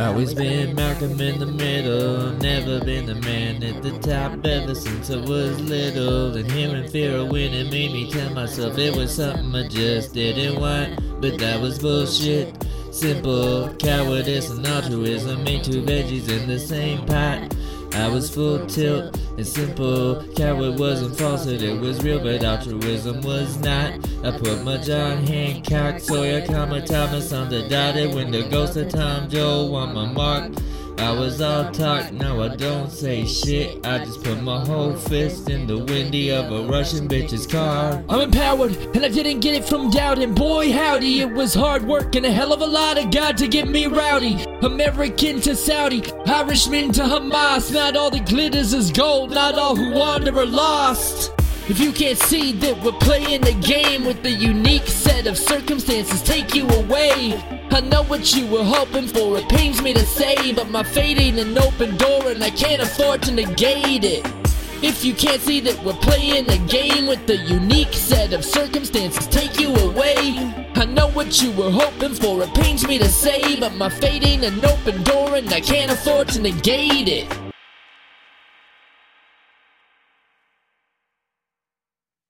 Always been Malcolm in the middle, never been the man at the top ever since I was little. And hearing fear of winning made me tell myself it was something I just didn't want, but that was bullshit. Simple cowardice and altruism ain't two veggies in the same pot. I was full tilt and simple. Coward wasn't falsehood, it was real, but altruism was not. I put my John Hancock, Sawyer, comma, Thomas on the dotted when the ghost of Tom Joad on my mark. I was all talk, now I don't say shit. I just put my whole fist in the windy of a Russian bitch's car. I'm empowered, and I didn't get it from doubt. And boy, howdy, it was hard work and a hell of a lot of God to get me rowdy. American to Saudi, Irishman to Hamas. Not all that glitters is gold, not all who wander are lost. If you can't see that we're playing a game with a unique set of circumstances take you away. I know what you were hoping for, it pains me to say, but my fate ain't an open door and I can't afford to negate it. If you can't see that we're playing a game with a unique set of circumstances take you away. I know what you were hoping for, it pains me to say, but my fate ain't an open door and I can't afford to negate it.